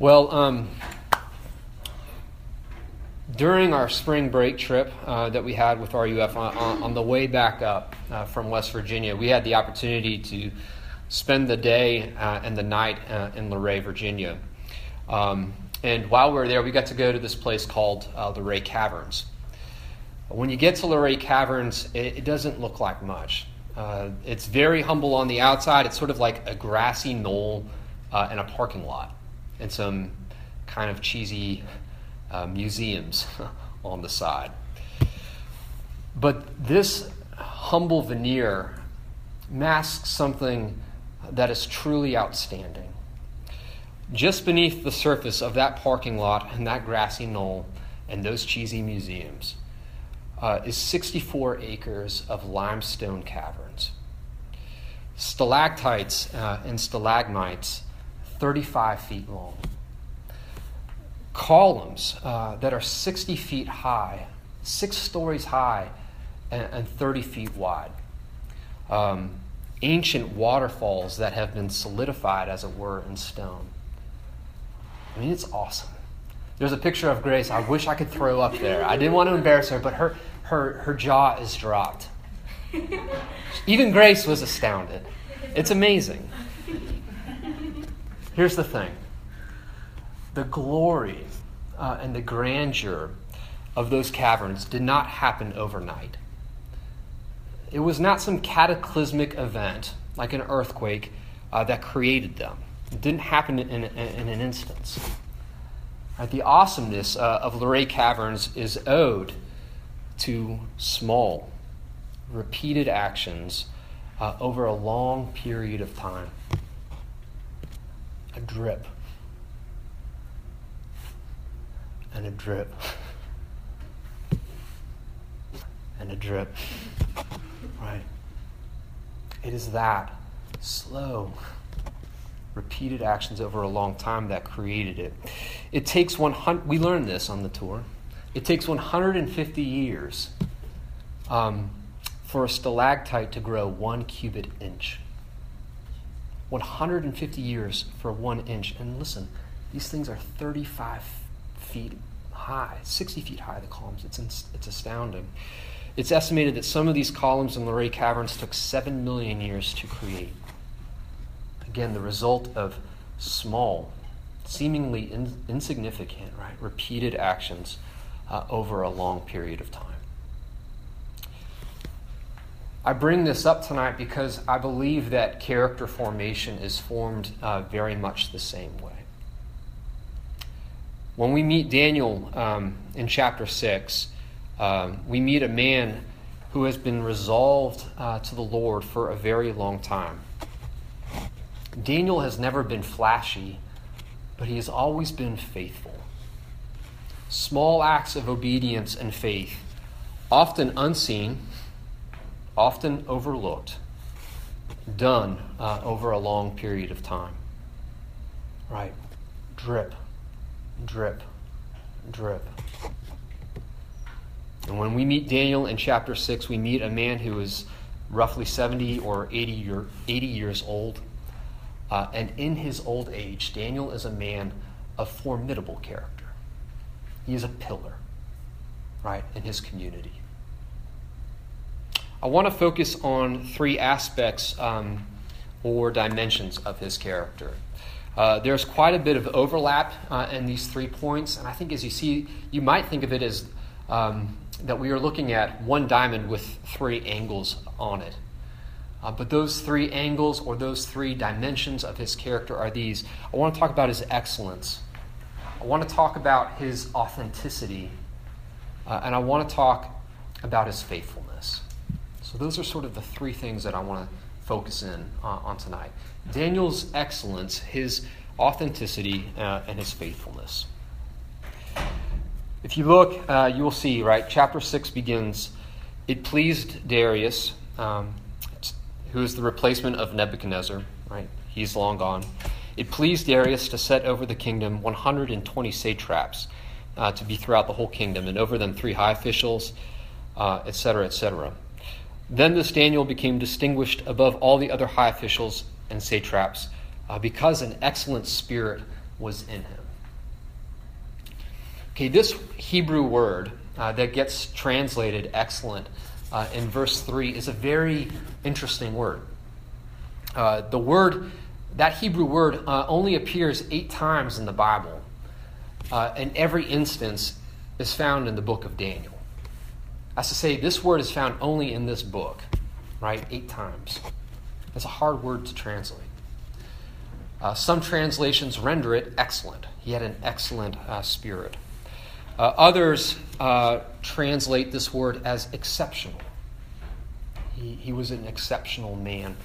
Well, um, during our spring break trip uh, that we had with RUF on, on, the way back up uh, from West Virginia, we had the opportunity to spend the day uh, and the night uh, in Luray, Virginia. Um, and while we were there, we got to go to this place called uh, Luray Caverns. When you get to Luray Caverns, it, it doesn't look like much. Uh, it's very humble on the outside. It's sort of like a grassy knoll and a parking lot and some kind of cheesy uh, museums on the side. But this humble veneer masks something that is truly outstanding. Just beneath the surface of that parking lot and that grassy knoll and those cheesy museums uh, is 64 acres of limestone caverns. Stalactites uh, and stalagmites 35 feet long columns uh, that are 60 feet high, six stories high, and, and 30 feet wide. Um, ancient waterfalls that have been solidified, as it were, in stone. I mean, it's awesome. There's a picture of Grace. I wish I could throw up there. I didn't want to embarrass her, but her, her, her jaw is dropped. Even Grace was astounded. It's amazing. Here's the thing the glory uh, and the grandeur of those caverns did not happen overnight. It was not some cataclysmic event like an earthquake uh, that created them. It didn't happen in, in, in an instance. Right, the awesomeness uh, of Luray Caverns is owed to small, repeated actions uh, over a long period of time. A drip and a drip and a drip. Right? It is that slow, repeated actions over a long time that created it. It takes 100, we learned this on the tour. It takes 150 years um, for a stalactite to grow one cubit inch. 150 years for one inch. And listen, these things are 35 feet high, 60 feet high, the columns. It's, it's astounding. It's estimated that some of these columns in Luray Caverns took 7 million years to create. Again, the result of small, seemingly in, insignificant, right, repeated actions uh, over a long period of time. I bring this up tonight because I believe that character formation is formed uh, very much the same way. When we meet Daniel um, in chapter 6, um, we meet a man who has been resolved uh, to the Lord for a very long time. Daniel has never been flashy, but he has always been faithful. Small acts of obedience and faith, often unseen, often overlooked, done uh, over a long period of time. Right? Drip drip, drip. And when we meet Daniel in chapter 6, we meet a man who is roughly 70 or 80, year, 80 years old. Uh, and in his old age, Daniel is a man of formidable character. He is a pillar, right, in his community. I want to focus on three aspects um, or dimensions of his character. Uh, there's quite a bit of overlap uh, in these three points, and I think as you see, you might think of it as um, that we are looking at one diamond with three angles on it. Uh, but those three angles or those three dimensions of his character are these. I want to talk about his excellence. I want to talk about his authenticity. Uh, and I want to talk about his faithfulness. So, those are sort of the three things that I want to focus in uh, on tonight. Daniel's excellence, his authenticity, uh, and his faithfulness. If you look, uh, you will see, right? Chapter 6 begins It pleased Darius, um, who is the replacement of Nebuchadnezzar, right? He's long gone. It pleased Darius to set over the kingdom 120 satraps uh, to be throughout the whole kingdom, and over them three high officials, etc., uh, etc. Then this Daniel became distinguished above all the other high officials and satraps uh, because an excellent spirit was in him. Okay, this Hebrew word uh, that gets translated excellent uh, in verse 3 is a very interesting word. Uh, the word, that Hebrew word, uh, only appears eight times in the Bible, uh, and every instance is found in the book of Daniel. As to say, this word is found only in this book, right? Eight times. That's a hard word to translate. Uh, some translations render it excellent. He had an excellent uh, spirit. Uh, others uh, translate this word as exceptional. He, he was an exceptional man.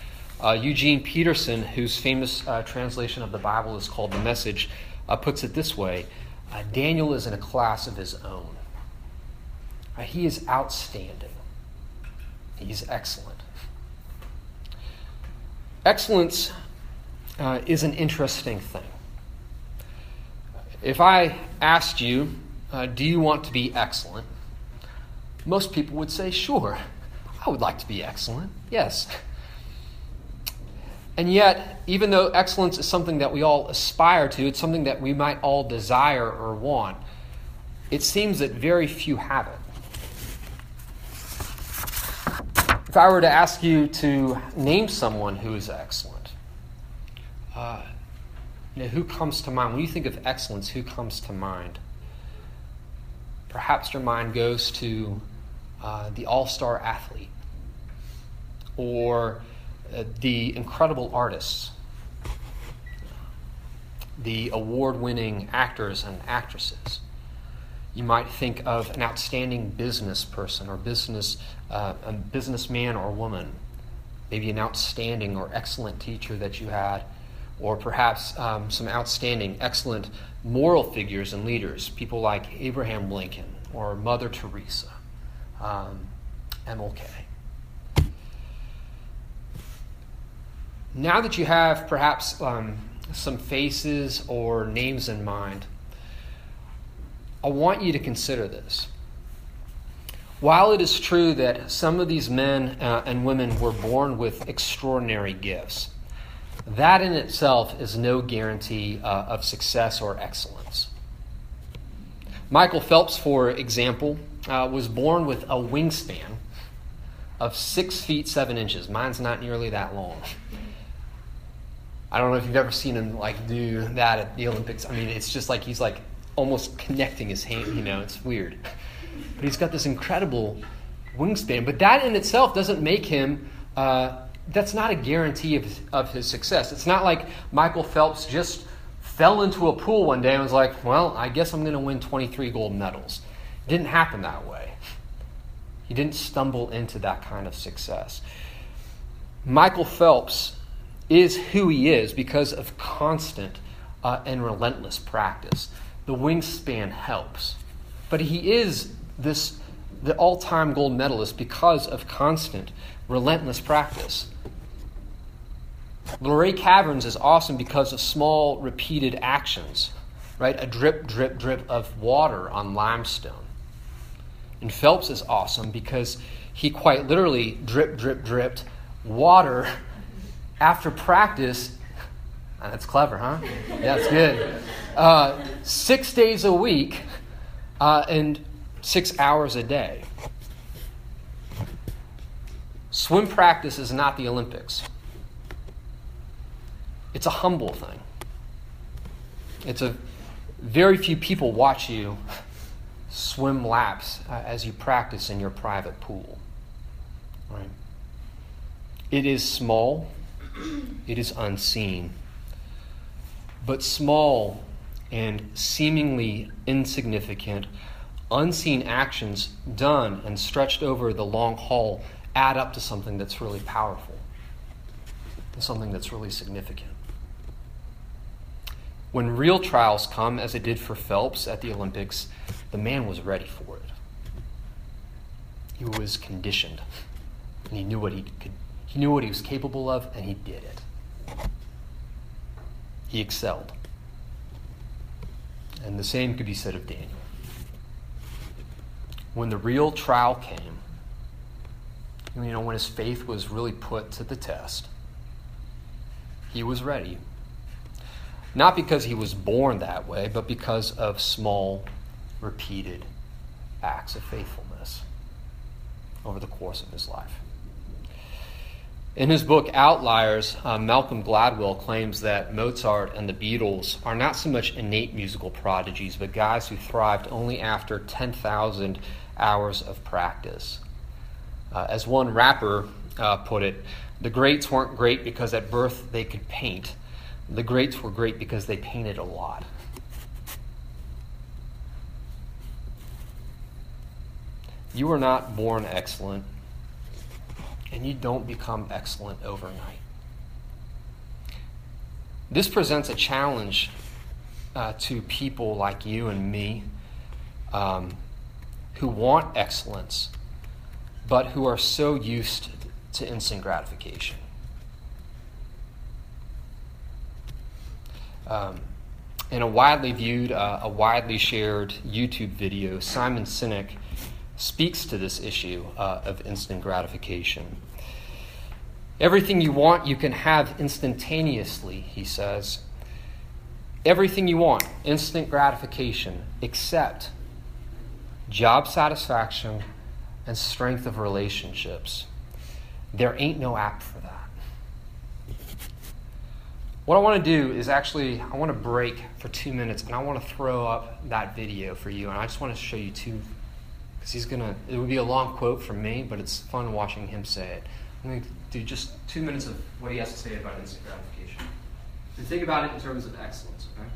Uh, Eugene Peterson, whose famous uh, translation of the Bible is called The Message, puts it this way Daniel is in a class of his own. He is outstanding, he's excellent. Excellence uh, is an interesting thing. If I asked you, uh, do you want to be excellent? Most people would say, sure, I would like to be excellent. Yes. And yet, even though excellence is something that we all aspire to, it's something that we might all desire or want, it seems that very few have it. If I were to ask you to name someone who is excellent, uh, you know, who comes to mind? When you think of excellence, who comes to mind? Perhaps your mind goes to uh, the all star athlete or uh, the incredible artists, the award winning actors and actresses. You might think of an outstanding business person or business, uh, a businessman or woman, maybe an outstanding or excellent teacher that you had, or perhaps um, some outstanding, excellent moral figures and leaders, people like Abraham Lincoln or Mother Teresa, um, MLK. Now that you have perhaps um, some faces or names in mind, I want you to consider this. While it is true that some of these men uh, and women were born with extraordinary gifts, that in itself is no guarantee uh, of success or excellence. Michael Phelps, for example, uh, was born with a wingspan of six feet seven inches. Mine's not nearly that long. I don't know if you've ever seen him like do that at the Olympics. I mean, it's just like he's like almost connecting his hand. You know, it's weird. But he's got this incredible wingspan. But that in itself doesn't make him. Uh, that's not a guarantee of, of his success. It's not like Michael Phelps just fell into a pool one day and was like, well, I guess I'm going to win 23 gold medals. It didn't happen that way. He didn't stumble into that kind of success. Michael Phelps is who he is because of constant uh, and relentless practice the wingspan helps. But he is this the all-time gold medalist because of constant, relentless practice. Luray Caverns is awesome because of small, repeated actions, right? A drip, drip, drip of water on limestone. And Phelps is awesome because he quite literally drip, drip, dripped water after practice. That's clever, huh? Yeah, it's good uh, six days a week uh, and six hours a day. Swim practice is not the Olympics. It's a humble thing. It's a very few people watch you swim laps uh, as you practice in your private pool. Right? It is small, it is unseen. But small and seemingly insignificant, unseen actions done and stretched over the long haul add up to something that's really powerful, something that's really significant. When real trials come, as it did for Phelps at the Olympics, the man was ready for it. He was conditioned, and he knew what he could. He knew what he was capable of, and he did it. He excelled. And the same could be said of Daniel. When the real trial came, you know, when his faith was really put to the test, he was ready. Not because he was born that way, but because of small, repeated acts of faithfulness over the course of his life. In his book Outliers, uh, Malcolm Gladwell claims that Mozart and the Beatles are not so much innate musical prodigies, but guys who thrived only after 10,000 hours of practice. Uh, as one rapper uh, put it, the greats weren't great because at birth they could paint. The greats were great because they painted a lot. You are not born excellent and you don't become excellent overnight. This presents a challenge uh, to people like you and me um, who want excellence, but who are so used to instant gratification. Um, in a widely viewed, uh, a widely shared YouTube video, Simon Sinek speaks to this issue uh, of instant gratification. Everything you want, you can have instantaneously, he says. Everything you want, instant gratification, except job satisfaction and strength of relationships. There ain't no app for that. What I want to do is actually, I want to break for two minutes and I want to throw up that video for you. And I just want to show you two because he's gonna. It would be a long quote from me, but it's fun watching him say it. I'm going to do just two minutes of what he has to say about instant gratification. And think about it in terms of excellence, okay?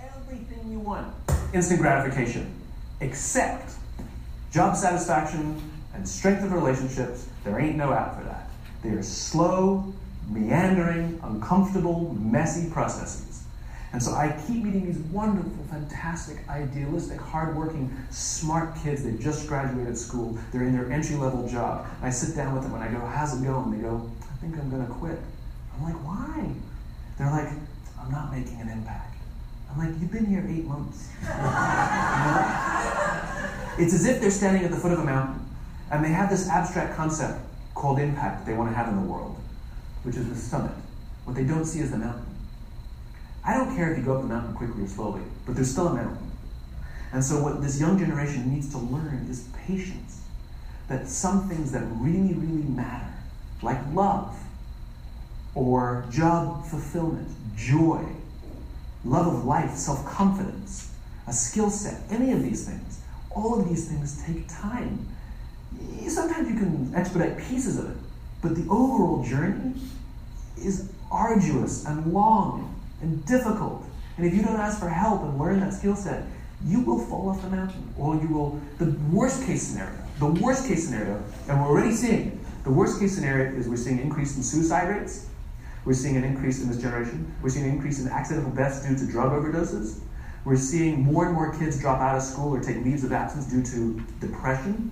Everything you want. Instant gratification. Except job satisfaction and strength of relationships, there ain't no app for that. They are slow, meandering, uncomfortable, messy processes. And so I keep meeting these wonderful, fantastic, idealistic, hardworking, smart kids. They just graduated school. They're in their entry level job. I sit down with them and I go, How's it going? They go, I think I'm going to quit. I'm like, Why? They're like, I'm not making an impact. I'm like, You've been here eight months. it's as if they're standing at the foot of a mountain and they have this abstract concept called impact that they want to have in the world which is the summit. What they don't see is the mountain. I don't care if you go up the mountain quickly or slowly, but there's still a mountain. And so, what this young generation needs to learn is patience. That some things that really, really matter, like love, or job fulfillment, joy, love of life, self confidence, a skill set, any of these things, all of these things take time. Sometimes you can expedite pieces of it, but the overall journey is arduous and long and difficult. And if you don't ask for help and learn that skill set, you will fall off the mountain. Or you will, the worst case scenario, the worst case scenario, and we're already seeing it, the worst case scenario is we're seeing an increase in suicide rates. We're seeing an increase in this generation. We're seeing an increase in accidental deaths due to drug overdoses. We're seeing more and more kids drop out of school or take leaves of absence due to depression.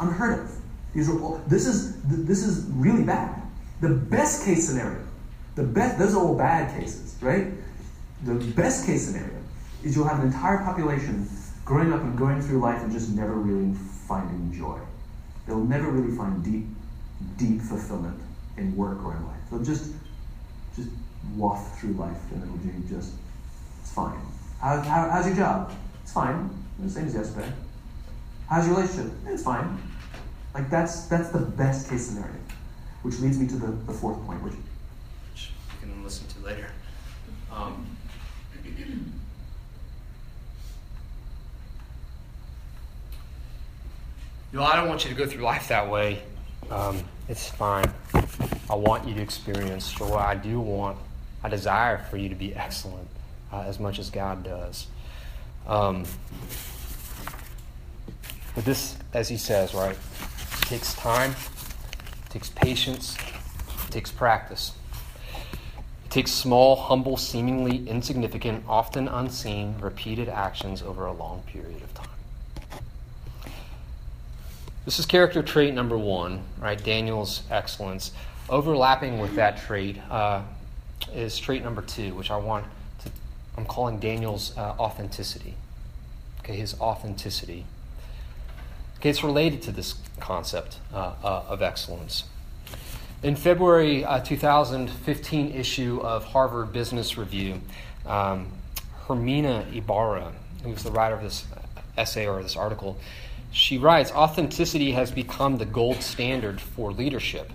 Unheard of. These are this is this is really bad. The best case scenario, the best, those are all bad cases, right? The best case scenario is you'll have an entire population growing up and going through life and just never really finding joy. They'll never really find deep, deep fulfillment in work or in life. They'll just, just waft through life and it'll be just, it's fine. How, how, how's your job? It's fine. The same as yesterday. How's your relationship? It's fine. Like that's that's the best case scenario. Which leads me to the, the fourth point, which, which you can listen to later. Um, you know, I don't want you to go through life that way. Um, it's fine. I want you to experience joy. I do want, I desire for you to be excellent uh, as much as God does. Um, but this, as he says, right, takes time, it takes patience, it takes practice. It takes small, humble, seemingly insignificant, often unseen, repeated actions over a long period of time. This is character trait number one, right? Daniel's excellence. Overlapping with that trait uh, is trait number two, which I want to, I'm calling Daniel's uh, authenticity. Okay, his authenticity. Okay, it's related to this concept uh, uh, of excellence. In February uh, 2015 issue of Harvard Business Review, um, Herminia Ibarra, who's the writer of this essay or this article, she writes Authenticity has become the gold standard for leadership.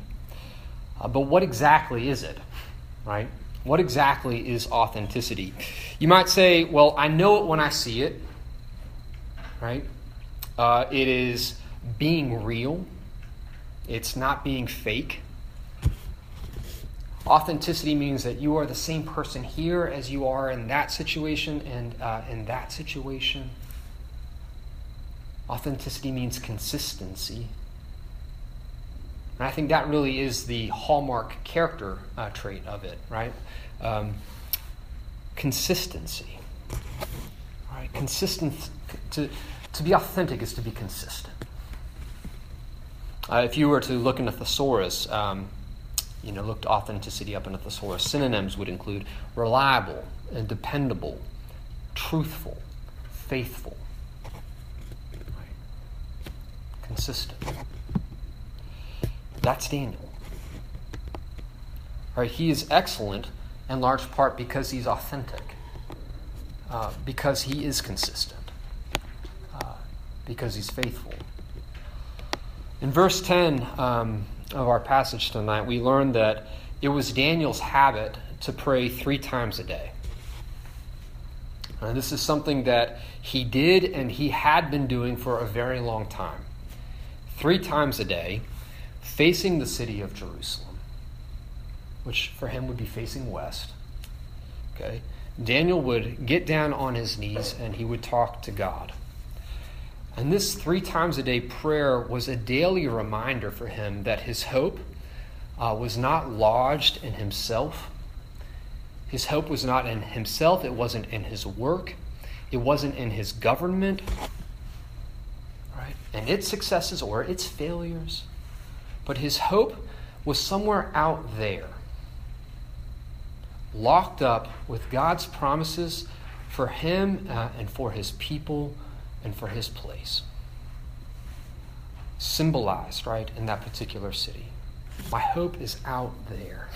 Uh, but what exactly is it? Right? What exactly is authenticity? You might say, well, I know it when I see it. Right? Uh, it is being real, it's not being fake. Authenticity means that you are the same person here as you are in that situation and uh, in that situation. Authenticity means consistency. And I think that really is the hallmark character uh, trait of it, right? Um, consistency. Right? Consistent to, to be authentic is to be consistent. Uh, if you were to look in a thesaurus, um, you know, looked authenticity up in a thesaurus, synonyms would include reliable and dependable, truthful, faithful, consistent. That's Daniel. Right? He is excellent in large part because he's authentic, uh, because he is consistent, because he's faithful. In verse 10 um, of our passage tonight, we learn that it was Daniel's habit to pray three times a day. And this is something that he did and he had been doing for a very long time three times a day, facing the city of Jerusalem, which for him would be facing west. Okay? Daniel would get down on his knees and he would talk to God. And this three times a day prayer was a daily reminder for him that his hope uh, was not lodged in himself. His hope was not in himself, it wasn't in his work, it wasn't in his government, right? and its successes or its failures, but his hope was somewhere out there, locked up with God's promises for him uh, and for his people and for his place. Symbolized, right, in that particular city. My hope is out there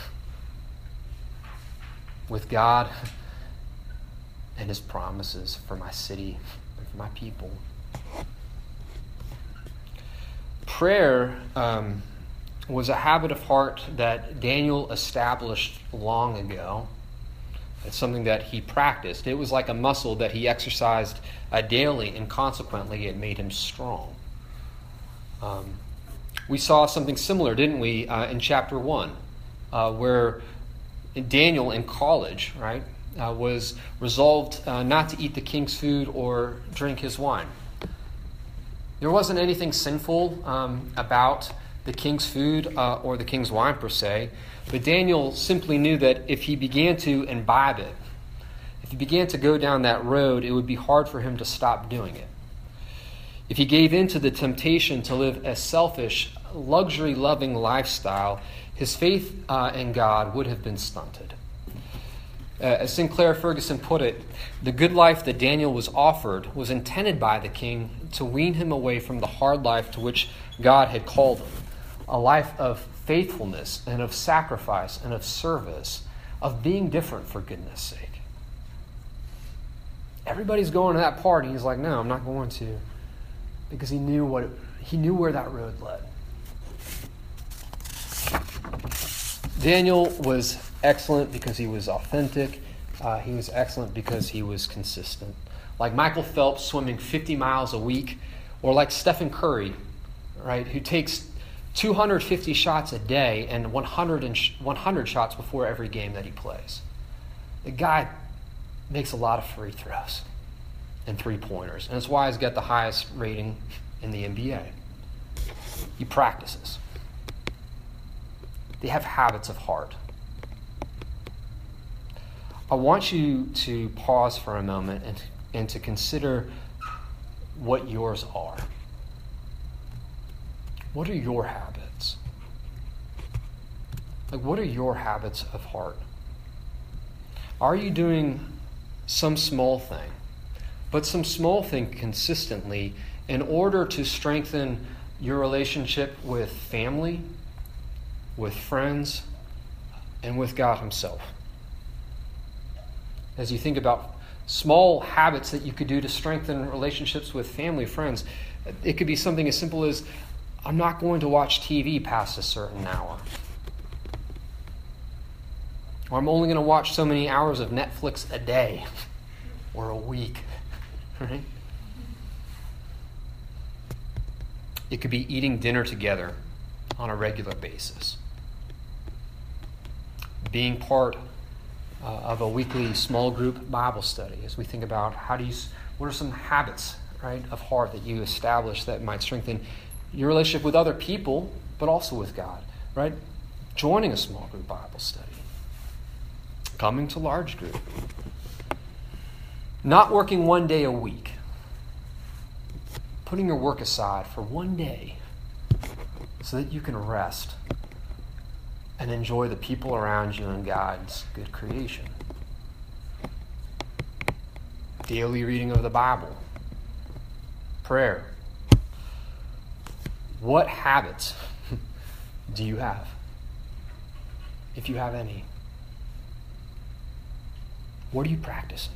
with God and his promises for my city and for my people prayer um, was a habit of heart that Daniel established long ago. It's something that he practiced. It was like a muscle that he exercised uh, daily, and consequently, it made him strong. Um, we saw something similar, didn't we, uh, in chapter 1, uh, where Daniel in college, right, uh, was resolved uh, not to eat the king's food or drink his wine. There wasn't anything sinful um, about the king's food uh, or the king's wine per se, but Daniel simply knew that if he began to imbibe it, if he began to go down that road, it would be hard for him to stop doing it. If he gave in to the temptation to live a selfish, luxury loving lifestyle, his faith uh, in God would have been stunted. Uh, as Sinclair Ferguson put it, the good life that Daniel was offered was intended by the king to wean him away from the hard life to which God had called him a life of faithfulness and of sacrifice and of service, of being different for goodness sake. Everybody's going to that party. He's like, no, I'm not going to. Because he knew what it, he knew where that road led. Daniel was excellent because he was authentic. Uh, he was excellent because he was consistent. Like Michael Phelps swimming 50 miles a week, or like Stephen Curry, right, who takes 250 shots a day and 100, and sh- 100 shots before every game that he plays. The guy makes a lot of free throws and three pointers, and that's why he's got the highest rating in the NBA. He practices. They have habits of heart. I want you to pause for a moment and, and to consider what yours are. What are your habits? Like, what are your habits of heart? Are you doing some small thing, but some small thing consistently in order to strengthen your relationship with family, with friends, and with God Himself. As you think about small habits that you could do to strengthen relationships with family, friends, it could be something as simple as I'm not going to watch TV past a certain hour. Or I'm only going to watch so many hours of Netflix a day or a week. Right? It could be eating dinner together on a regular basis. Being part uh, of a weekly small group Bible study as we think about how do you, what are some habits, right, of heart that you establish that might strengthen your relationship with other people, but also with God, right? Joining a small group Bible study, coming to large group, not working one day a week putting your work aside for one day so that you can rest and enjoy the people around you and God's good creation. Daily reading of the Bible, prayer. What habits do you have? If you have any, what are you practicing?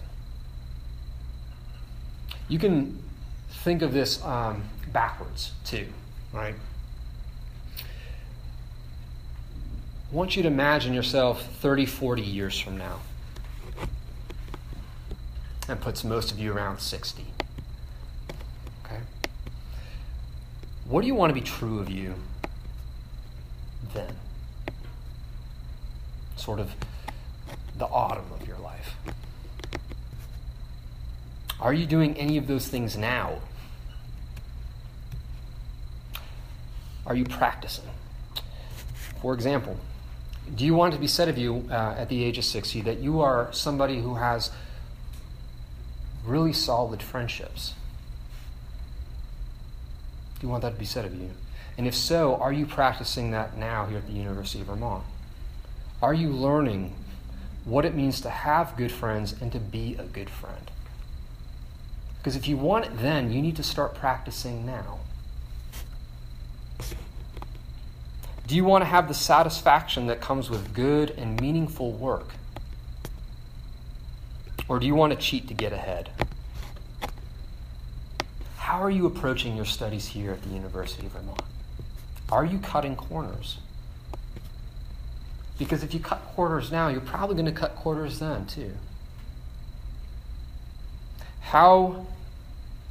You can think of this um, backwards, too, right? I want you to imagine yourself 30, 40 years from now. That puts most of you around 60. Okay? What do you want to be true of you then? Sort of the autumn of your life. Are you doing any of those things now? Are you practicing? For example, do you want to be said of you uh, at the age of 60 that you are somebody who has really solid friendships? Do you want that to be said of you? And if so, are you practicing that now here at the University of Vermont? Are you learning what it means to have good friends and to be a good friend? Because if you want it then, you need to start practicing now. Do you want to have the satisfaction that comes with good and meaningful work? Or do you want to cheat to get ahead? How are you approaching your studies here at the University of Vermont? Are you cutting corners? Because if you cut corners now, you're probably going to cut corners then, too. How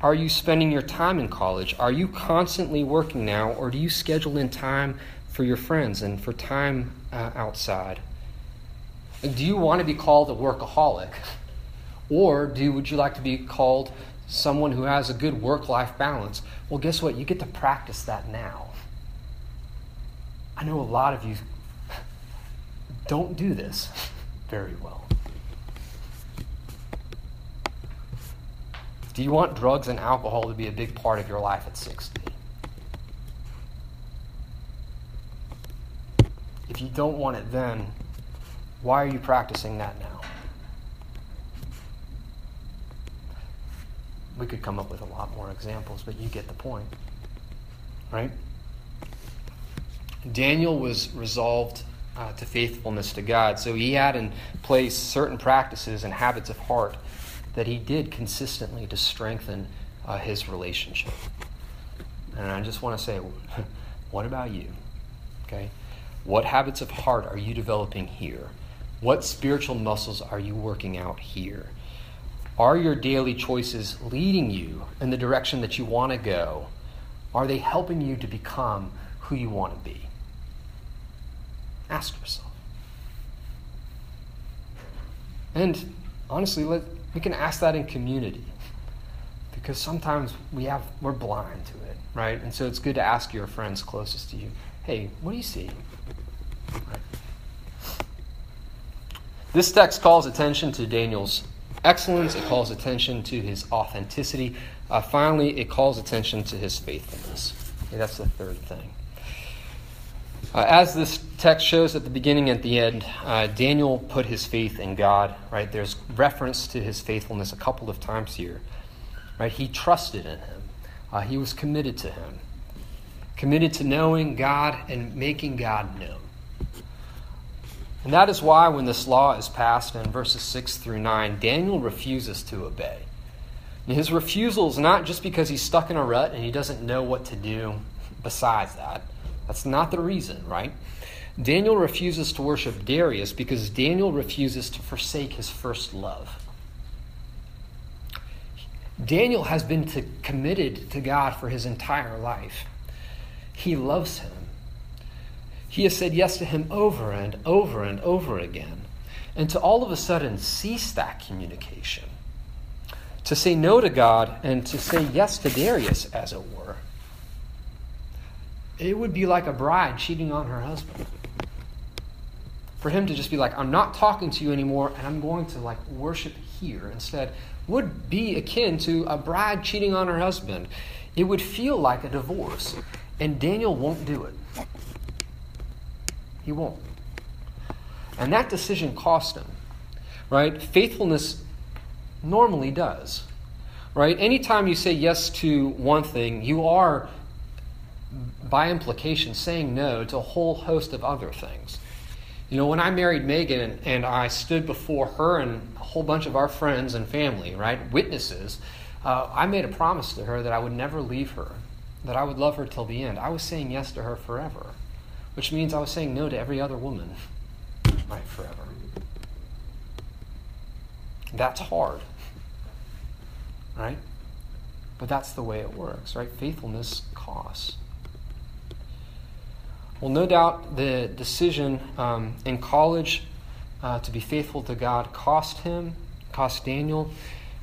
are you spending your time in college? Are you constantly working now, or do you schedule in time for your friends and for time uh, outside? Do you want to be called a workaholic? Or do would you like to be called someone who has a good work-life balance? Well, guess what? You get to practice that now. I know a lot of you don't do this very well. Do you want drugs and alcohol to be a big part of your life at 60? If you don't want it then, why are you practicing that now? We could come up with a lot more examples, but you get the point. Right? Daniel was resolved uh, to faithfulness to God, so he had in place certain practices and habits of heart that he did consistently to strengthen uh, his relationship. And I just want to say, what about you? Okay? What habits of heart are you developing here? What spiritual muscles are you working out here? Are your daily choices leading you in the direction that you want to go? Are they helping you to become who you want to be? Ask yourself. And honestly, let, we can ask that in community because sometimes we have we're blind to it, right? And so it's good to ask your friends closest to you, "Hey, what do you see?" Right. This text calls attention to Daniel's excellence. It calls attention to his authenticity. Uh, finally, it calls attention to his faithfulness. Okay, that's the third thing. Uh, as this text shows at the beginning and at the end, uh, Daniel put his faith in God. Right, there's reference to his faithfulness a couple of times here. Right, he trusted in Him. Uh, he was committed to Him, committed to knowing God and making God known. And that is why, when this law is passed in verses 6 through 9, Daniel refuses to obey. And his refusal is not just because he's stuck in a rut and he doesn't know what to do besides that. That's not the reason, right? Daniel refuses to worship Darius because Daniel refuses to forsake his first love. Daniel has been to, committed to God for his entire life. He loves him. He has said yes to him over and over and over again. And to all of a sudden cease that communication, to say no to God and to say yes to Darius, as it were, it would be like a bride cheating on her husband. For him to just be like, I'm not talking to you anymore, and I'm going to like worship here instead, would be akin to a bride cheating on her husband. It would feel like a divorce. And Daniel won't do it. He won't. And that decision cost him, right? Faithfulness normally does, right? Anytime you say yes to one thing, you are, by implication, saying no to a whole host of other things. You know, when I married Megan and, I stood before her and a whole bunch of our friends and family, right, witnesses, uh, I made a promise to her that I would never leave her, that I would love her till the end. I was saying yes to her forever which means I was saying no to every other woman, right, forever. That's hard, right? But that's the way it works, right? Faithfulness costs. Well, no doubt the decision um, in college uh, to be faithful to God cost him, cost Daniel,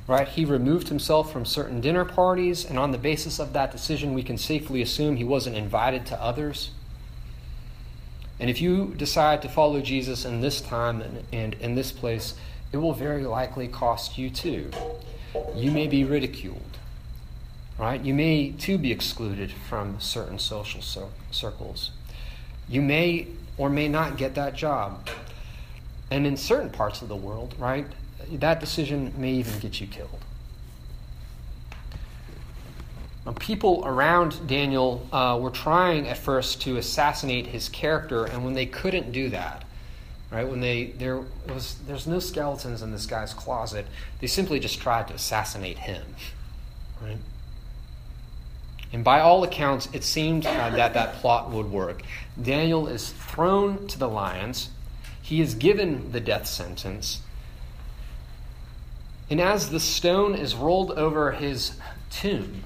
right? He removed himself from certain dinner parties, and on the basis of that decision, we can safely assume he wasn't invited to others. And if you decide to follow Jesus in this time and, and in this place, it will very likely cost you too. You may be ridiculed, right? You may too be excluded from certain social circles. You may or may not get that job. And in certain parts of the world, right, that decision may even get you killed. People around Daniel uh, were trying at first to assassinate his character, and when they couldn't do that, right, when they there was there's no skeletons in this guy's closet, they simply just tried to assassinate him, right. And by all accounts, it seemed uh, that that plot would work. Daniel is thrown to the lions. He is given the death sentence. And as the stone is rolled over his tomb,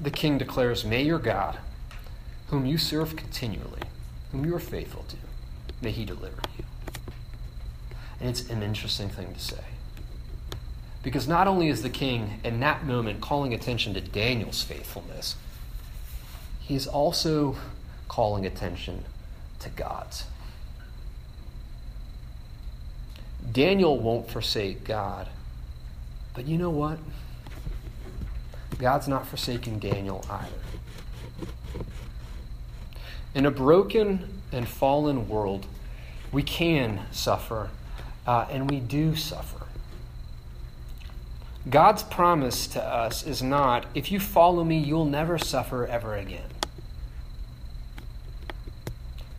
the king declares, May your God, whom you serve continually, whom you are faithful to, may he deliver you. And it's an interesting thing to say. Because not only is the king in that moment calling attention to Daniel's faithfulness, he's also calling attention to God's. Daniel won't forsake God. But you know what? God's not forsaking Daniel either. In a broken and fallen world, we can suffer, uh, and we do suffer. God's promise to us is not, if you follow me, you'll never suffer ever again.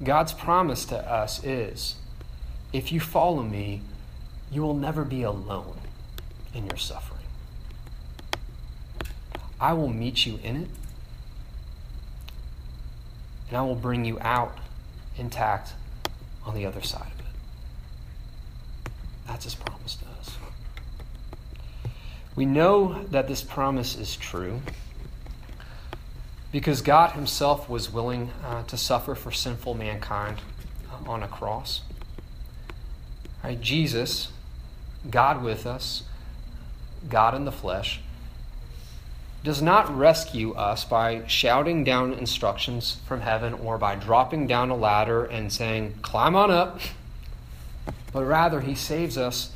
God's promise to us is, if you follow me, you will never be alone in your suffering. I will meet you in it, and I will bring you out intact on the other side of it. That's his promise to us. We know that this promise is true because God himself was willing uh, to suffer for sinful mankind uh, on a cross. Right? Jesus, God with us, God in the flesh, does not rescue us by shouting down instructions from heaven or by dropping down a ladder and saying, climb on up, but rather he saves us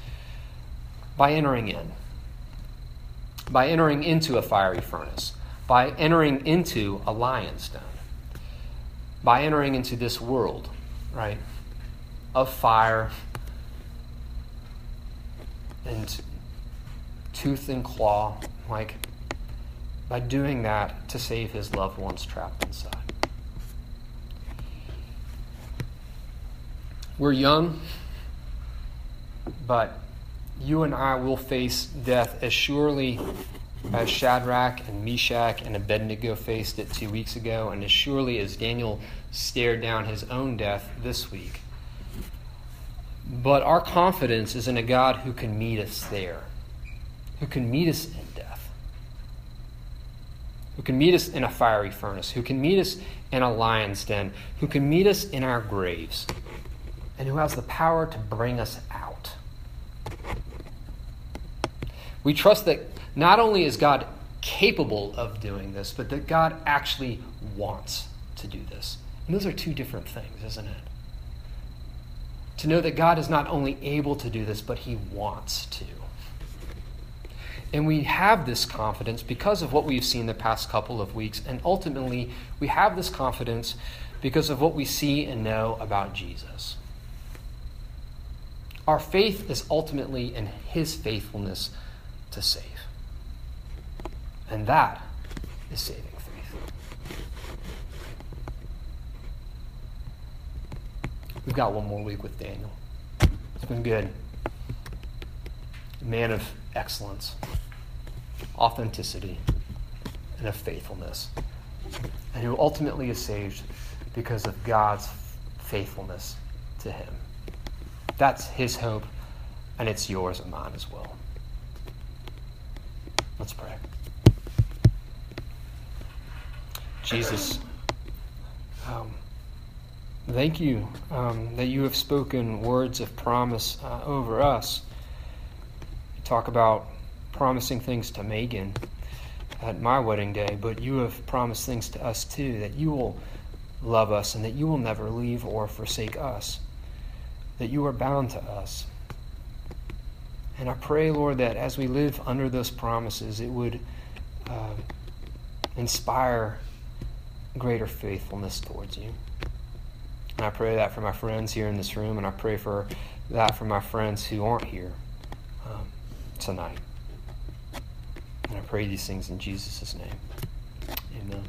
by entering in, by entering into a fiery furnace, by entering into a lion's den, by entering into this world, right, of fire and tooth and claw, like by doing that to save his loved ones trapped inside. We're young, but you and I will face death as surely as Shadrach and Meshach and Abednego faced it two weeks ago, and as surely as Daniel stared down his own death this week. But our confidence is in a God who can meet us there, who can meet us who can meet us in a fiery furnace, who can meet us in a lion's den, who can meet us in our graves, and who has the power to bring us out. We trust that not only is God capable of doing this, but that God actually wants to do this. And those are two different things, isn't it? To know that God is not only able to do this, but He wants to. And we have this confidence because of what we've seen the past couple of weeks. And ultimately, we have this confidence because of what we see and know about Jesus. Our faith is ultimately in His faithfulness to save. And that is saving faith. We've got one more week with Daniel. It's been good. A man of excellence, authenticity, and of faithfulness. And who ultimately is saved because of God's faithfulness to him. That's his hope, and it's yours and mine as well. Let's pray. Jesus, um, thank you um, that you have spoken words of promise uh, over us. Talk about promising things to Megan at my wedding day, but you have promised things to us too that you will love us and that you will never leave or forsake us, that you are bound to us. And I pray, Lord, that as we live under those promises, it would uh, inspire greater faithfulness towards you. And I pray that for my friends here in this room, and I pray for that for my friends who aren't here um, tonight. And I pray these things in Jesus' name. Amen.